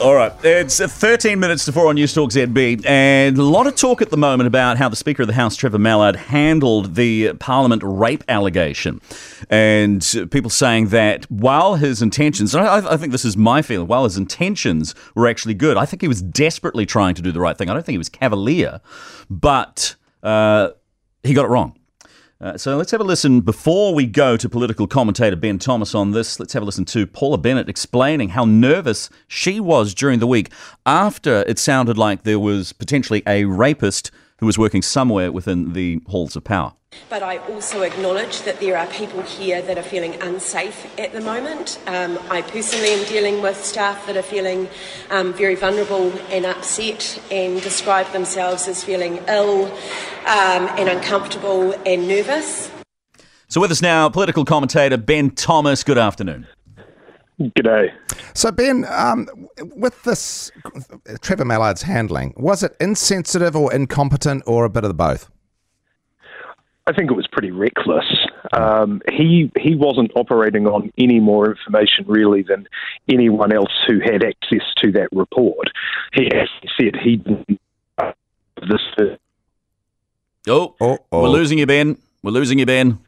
All right, it's 13 minutes to 4 on News Talk ZB, and a lot of talk at the moment about how the Speaker of the House, Trevor Mallard, handled the Parliament rape allegation. And people saying that while his intentions, I, I think this is my feeling, while his intentions were actually good, I think he was desperately trying to do the right thing. I don't think he was cavalier, but uh, he got it wrong. Uh, so let's have a listen before we go to political commentator Ben Thomas on this. Let's have a listen to Paula Bennett explaining how nervous she was during the week after it sounded like there was potentially a rapist who was working somewhere within the halls of power. But I also acknowledge that there are people here that are feeling unsafe at the moment. Um, I personally am dealing with staff that are feeling um, very vulnerable and upset and describe themselves as feeling ill um, and uncomfortable and nervous. So, with us now, political commentator Ben Thomas. Good afternoon. G'day. So, Ben, um, with this Trevor Mallard's handling, was it insensitive or incompetent or a bit of both? I think it was pretty reckless. Um, he he wasn't operating on any more information really than anyone else who had access to that report. He actually said he didn't. Uh, this. Oh, oh, oh, we're losing you, Ben. We're losing you, Ben.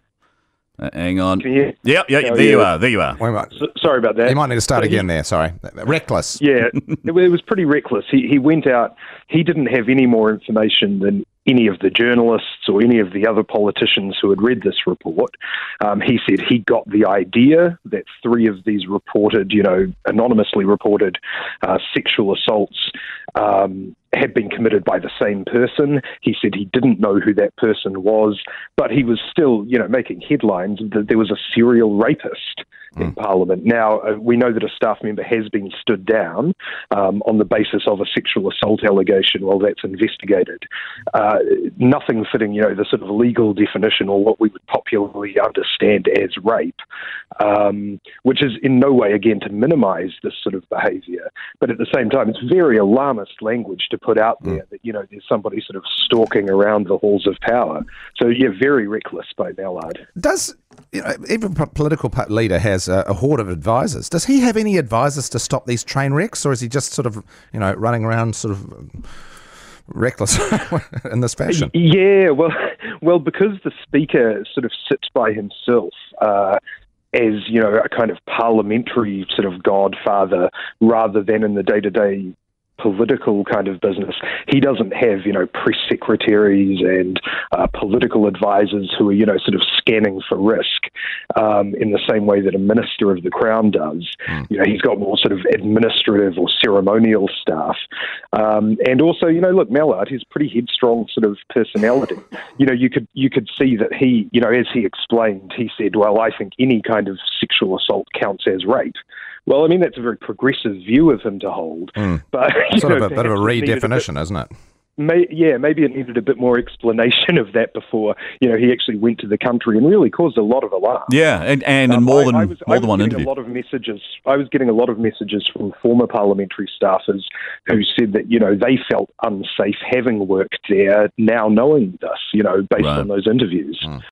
Uh, hang on. Can you? Yep, yep, oh, there yeah. you are. There you are. So, sorry about that. You might need to start again there. Sorry. Reckless. Yeah, it, it was pretty reckless. He, he went out, he didn't have any more information than any of the journalists or any of the other politicians who had read this report. Um, he said he got the idea that three of these reported, you know, anonymously reported uh, sexual assaults um, had been committed by the same person. He said he didn't know who that person was, but he was still, you know, making headlines that there was a serial rapist in mm. Parliament. Now, uh, we know that a staff member has been stood down um, on the basis of a sexual assault allegation while that's investigated. Uh, nothing fitting, you know, the sort of legal definition or what we would popularly understand as rape, um, which is in no way, again, to minimise this sort of behaviour. But at the same time, it's very alarmist language to put out there mm. that, you know, there's somebody sort of stalking around the halls of power. So, yeah, very reckless by Mallard. Does you know, every political leader has a, a, horde of advisors. Does he have any advisors to stop these train wrecks, or is he just sort of, you know, running around sort of reckless in this fashion? Yeah, well, well, because the speaker sort of sits by himself. Uh, as you know, a kind of parliamentary sort of godfather, rather than in the day-to-day political kind of business. He doesn't have, you know, press secretaries and uh, political advisors who are, you know, sort of scanning for risk um, in the same way that a minister of the crown does. Mm. You know, he's got more sort of administrative or ceremonial staff. Um, and also, you know, look, Mallard, he's a pretty headstrong sort of personality. You know, you could you could see that he, you know, as he explained, he said, well, I think any kind of sexual assault counts as rape. Well, I mean, that's a very progressive view of him to hold. Mm. But sort know, of a bit of a redefinition, isn't it? May, yeah, maybe it needed a bit more explanation of that before you know he actually went to the country and really caused a lot of alarm. Yeah, and and, um, more than I, I was, more I than one interview. A lot of messages. I was getting a lot of messages from former parliamentary staffers who said that you know they felt unsafe having worked there now knowing this. You know, based right. on those interviews. Mm.